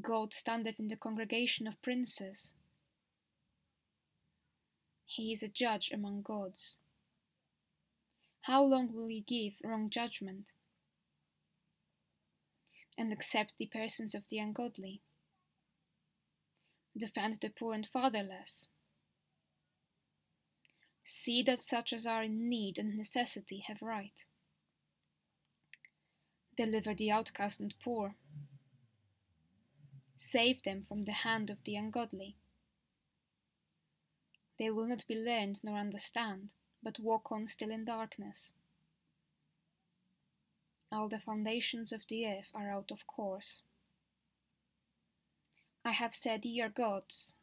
God standeth in the congregation of princes. He is a judge among gods. How long will he give wrong judgment and accept the persons of the ungodly? Defend the poor and fatherless. See that such as are in need and necessity have right. Deliver the outcast and poor. Save them from the hand of the ungodly. They will not be learned nor understand, but walk on still in darkness. All the foundations of the earth are out of course. I have said, Ye are gods,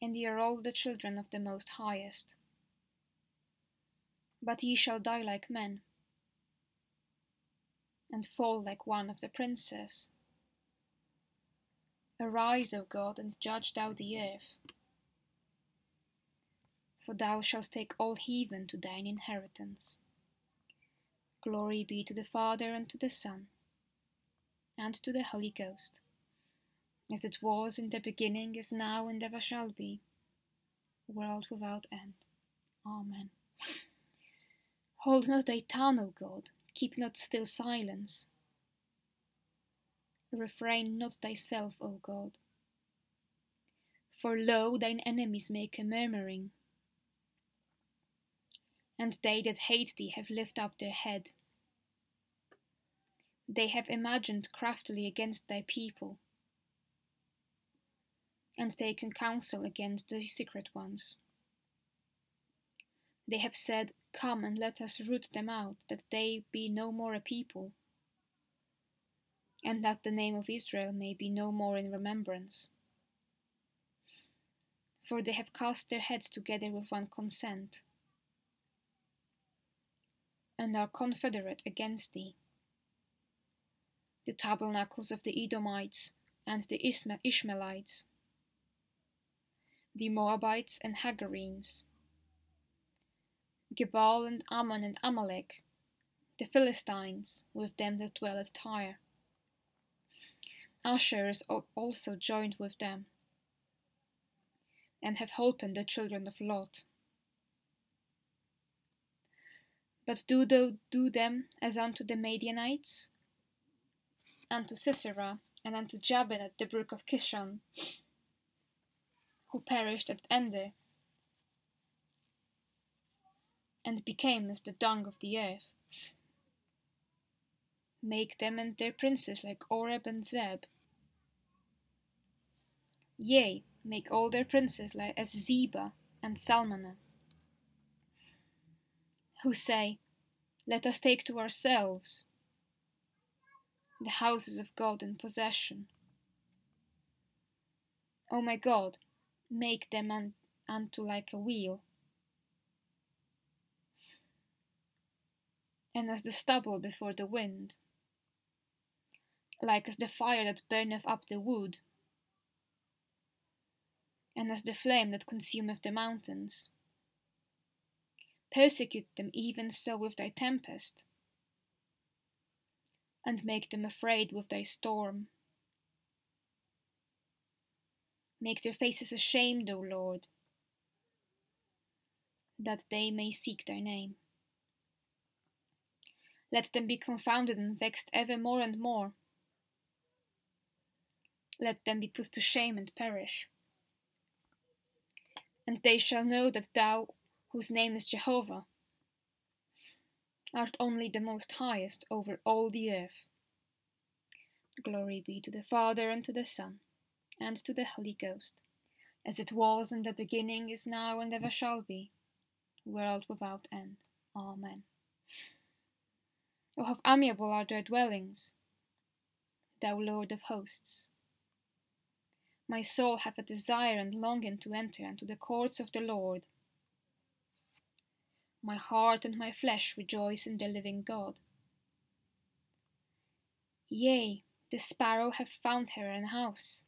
and ye are all the children of the Most Highest. But ye shall die like men, and fall like one of the princes. Arise, O God, and judge thou the earth. For thou shalt take all heathen to thine inheritance. Glory be to the Father, and to the Son, and to the Holy Ghost, as it was in the beginning, is now, and ever shall be, world without end. Amen. Hold not thy tongue, O God, keep not still silence refrain not thyself, O God. For lo, thine enemies make a murmuring, and they that hate thee have lifted up their head. They have imagined craftily against thy people, and taken counsel against the secret ones. They have said, Come and let us root them out, that they be no more a people and that the name of Israel may be no more in remembrance. For they have cast their heads together with one consent, and are confederate against thee. The tabernacles of the Edomites and the Ishmaelites, the Moabites and Hagarenes, Gebal and Ammon and Amalek, the Philistines with them that dwell at Tyre Assur also joined with them, and have holpen the children of Lot. But do thou do them as unto the Madianites, unto Sisera, and unto Jabin at the brook of Kishon, who perished at Endor, and became as the dung of the earth. Make them and their princes like Oreb and Zeb. Yea, make all their princes like as Zebah and Salmunna, who say, Let us take to ourselves the houses of God in possession. O my God, make them un- unto like a wheel, and as the stubble before the wind like as the fire that burneth up the wood, and as the flame that consumeth the mountains. Persecute them even so with thy tempest, and make them afraid with thy storm. Make their faces ashamed, O Lord, that they may seek thy name. Let them be confounded and vexed ever more and more let them be put to shame and perish. And they shall know that thou, whose name is Jehovah, art only the most highest over all the earth. Glory be to the Father, and to the Son, and to the Holy Ghost, as it was in the beginning, is now, and ever shall be, world without end. Amen. O how amiable are their dwellings! thou Lord of hosts. My soul hath a desire and longing to enter into the courts of the Lord. My heart and my flesh rejoice in the living God. Yea, the sparrow hath found her an house,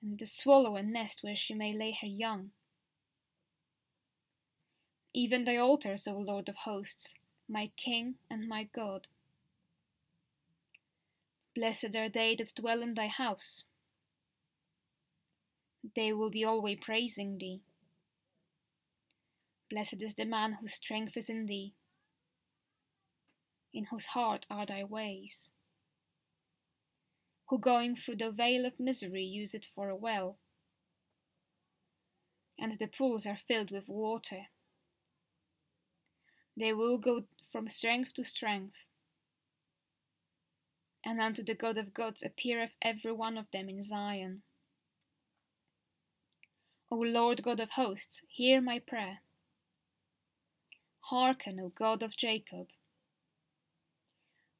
and the swallow a nest where she may lay her young. Even thy altars, O Lord of hosts, my King and my God. Blessed are they that dwell in thy house. They will be always praising thee. Blessed is the man whose strength is in thee, in whose heart are thy ways, who going through the vale of misery use it for a well, and the pools are filled with water. They will go from strength to strength, and unto the God of gods appeareth every one of them in Zion. O Lord God of hosts, hear my prayer. Hearken, O God of Jacob.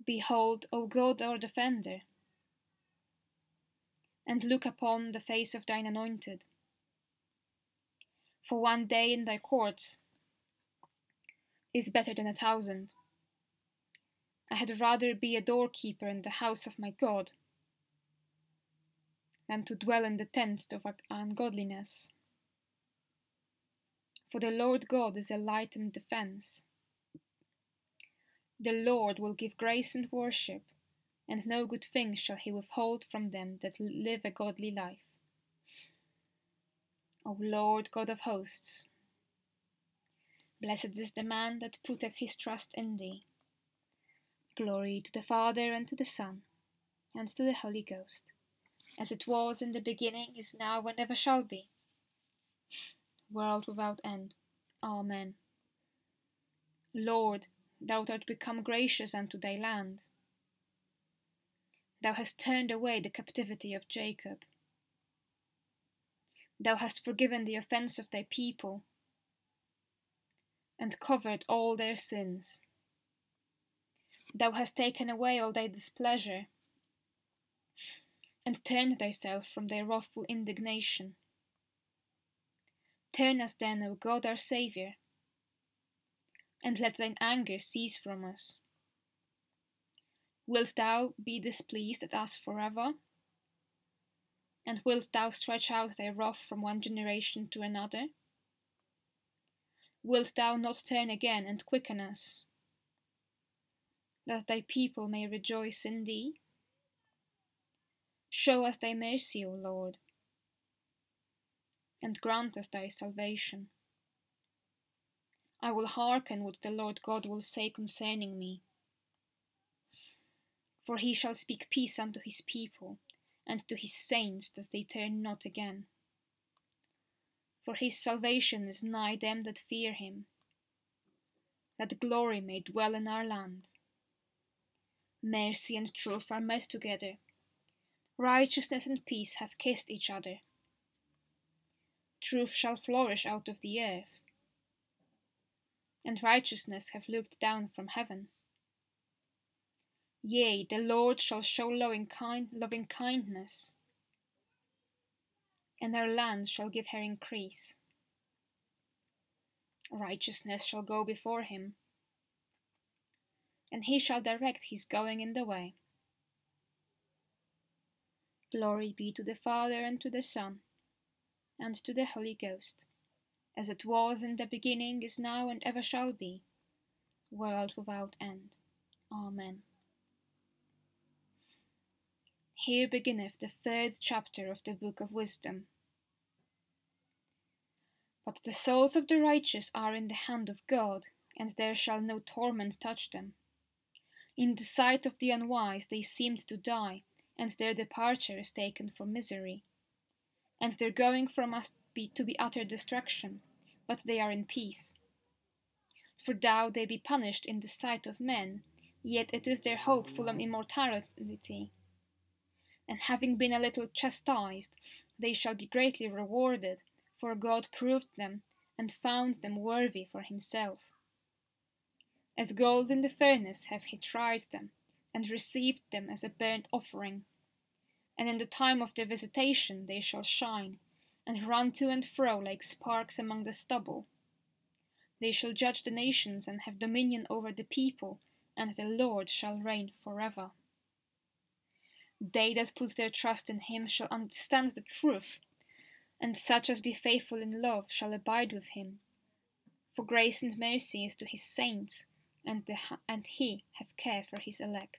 Behold, O God our defender, and look upon the face of thine anointed. For one day in thy courts is better than a thousand. I had rather be a doorkeeper in the house of my God than to dwell in the tents of ungodliness. For the Lord God is a light and defence. The Lord will give grace and worship, and no good thing shall he withhold from them that live a godly life. O Lord God of hosts, blessed is the man that putteth his trust in thee. Glory to the Father, and to the Son, and to the Holy Ghost, as it was in the beginning, is now, and ever shall be, world without end. Amen. Lord, thou art become gracious unto thy land. Thou hast turned away the captivity of Jacob. Thou hast forgiven the offence of thy people, and covered all their sins. Thou hast taken away all thy displeasure, and turned thyself from thy wrathful indignation. Turn us then, O God our Saviour, and let thine anger cease from us. Wilt thou be displeased at us forever? And wilt thou stretch out thy wrath from one generation to another? Wilt thou not turn again and quicken us? that thy people may rejoice in thee? Show us thy mercy, O Lord, and grant us thy salvation. I will hearken what the Lord God will say concerning me. For he shall speak peace unto his people, and to his saints that they turn not again. For his salvation is nigh them that fear him, that glory may dwell in our land. Mercy and truth are met together. Righteousness and peace have kissed each other. Truth shall flourish out of the earth, and righteousness have looked down from heaven. Yea, the Lord shall show loving, kind, loving kindness, and our land shall give her increase. Righteousness shall go before him and he shall direct his going in the way. Glory be to the Father, and to the Son, and to the Holy Ghost, as it was in the beginning, is now, and ever shall be, world without end. Amen. Here beginneth the third chapter of the Book of Wisdom. But the souls of the righteous are in the hand of God, and there shall no torment touch them. In the sight of the unwise they seemed to die, and their departure is taken for misery. And their going from us be to be utter destruction, but they are in peace. For though they be punished in the sight of men, yet it is their hope full of immortality. And having been a little chastised, they shall be greatly rewarded, for God proved them and found them worthy for himself. As gold in the furnace have he tried them, and received them as a burnt offering. And in the time of their visitation they shall shine, and run to and fro like sparks among the stubble. They shall judge the nations and have dominion over the people, and the Lord shall reign forever. They that put their trust in him shall understand the truth, and such as be faithful in love shall abide with him. For grace and mercy is to his saints, and, the, and he have care for his elect.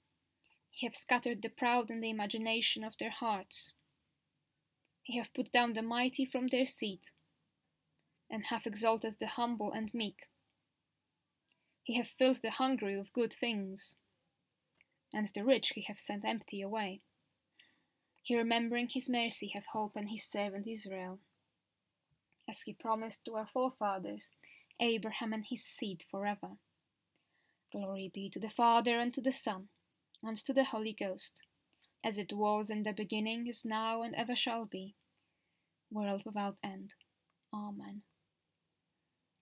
he hath scattered the proud in the imagination of their hearts. He hath put down the mighty from their seat, and hath exalted the humble and meek. He hath filled the hungry with good things and the rich he hath sent empty away. He remembering his mercy hath holpen his servant Israel, as he promised to our forefathers, Abraham and his seed forever. Glory be to the Father, and to the Son, and to the Holy Ghost, as it was in the beginning, is now, and ever shall be, world without end. Amen.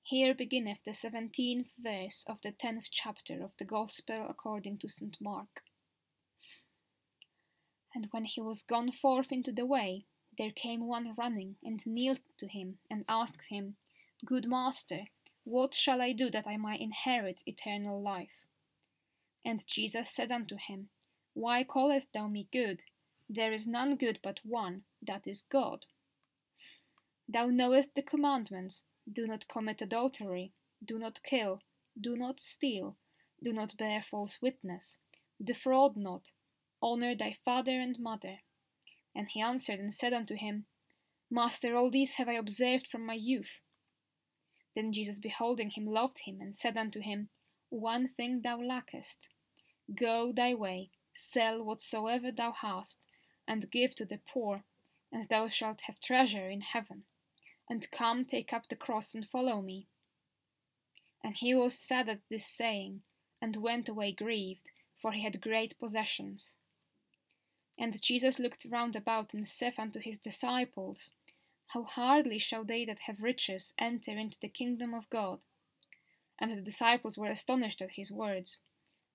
Here beginneth the seventeenth verse of the tenth chapter of the Gospel according to St. Mark. And when he was gone forth into the way, there came one running, and kneeled to him, and asked him, Good master, what shall I do that I may inherit eternal life? And Jesus said unto him, Why callest thou me good? There is none good but one, that is God. Thou knowest the commandments do not commit adultery, do not kill, do not steal, do not bear false witness, defraud not, honour thy father and mother. And he answered and said unto him, Master, all these have I observed from my youth. Then Jesus, beholding him, loved him, and said unto him, One thing thou lackest. Go thy way, sell whatsoever thou hast, and give to the poor, and thou shalt have treasure in heaven and come take up the cross and follow me. And he was sad at this saying, and went away grieved, for he had great possessions. And Jesus looked round about and saith unto his disciples, How hardly shall they that have riches enter into the kingdom of God? And the disciples were astonished at his words.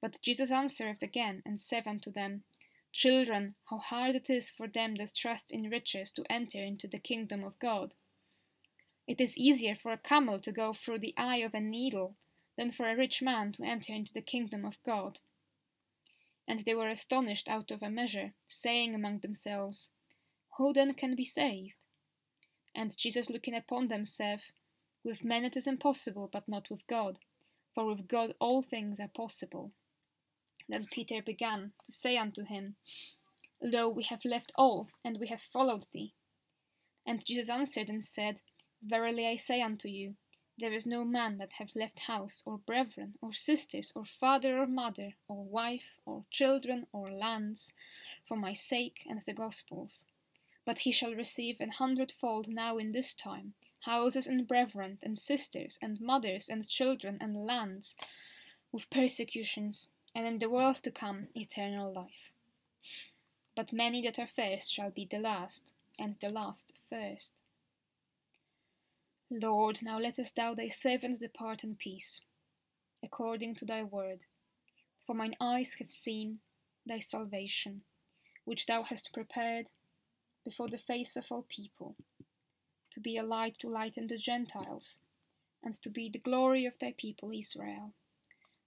But Jesus answered again, and said unto them, Children, how hard it is for them that trust in riches to enter into the kingdom of God. It is easier for a camel to go through the eye of a needle than for a rich man to enter into the kingdom of God. And they were astonished out of a measure, saying among themselves, Who then can be saved? And Jesus looking upon them saith, With men it is impossible, but not with God, for with God all things are possible. Then Peter began to say unto him, Lo, we have left all, and we have followed thee. And Jesus answered and said, Verily I say unto you, there is no man that hath left house, or brethren, or sisters, or father or mother, or wife, or children, or lands, for my sake and the gospel's, but he shall receive an hundredfold now in this time, houses and brethren, and sisters, and mothers, and children, and lands, with persecutions, and in the world to come eternal life. But many that are first shall be the last, and the last first. Lord, now lettest thou thy servant depart in peace, according to thy word. For mine eyes have seen thy salvation, which thou hast prepared before the face of all people, to be a light to lighten the Gentiles, and to be the glory of thy people Israel.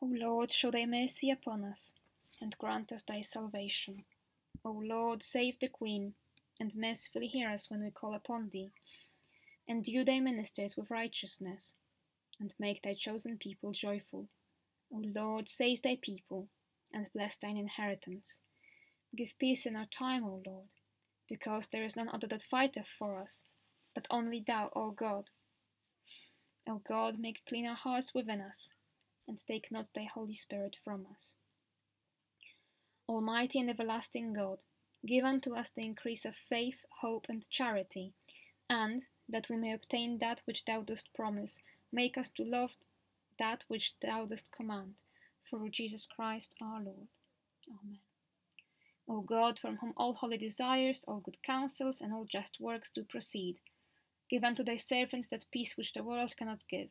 O Lord, show thy mercy upon us, and grant us thy salvation. O Lord, save the Queen, and mercifully hear us when we call upon thee. Endue thy ministers with righteousness, and make thy chosen people joyful. O Lord, save thy people, and bless thine inheritance. Give peace in our time, O Lord, because there is none other that fighteth for us, but only thou, O God. O God, make clean our hearts within us and take not thy Holy Spirit from us. Almighty and everlasting God, give unto us the increase of faith, hope, and charity, and, that we may obtain that which thou dost promise, make us to love that which thou dost command, through Jesus Christ our Lord. Amen. O God, from whom all holy desires, all good counsels, and all just works do proceed, give unto thy servants that peace which the world cannot give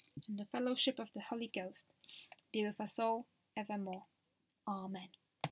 and the fellowship of the Holy Ghost be with us all evermore. Amen.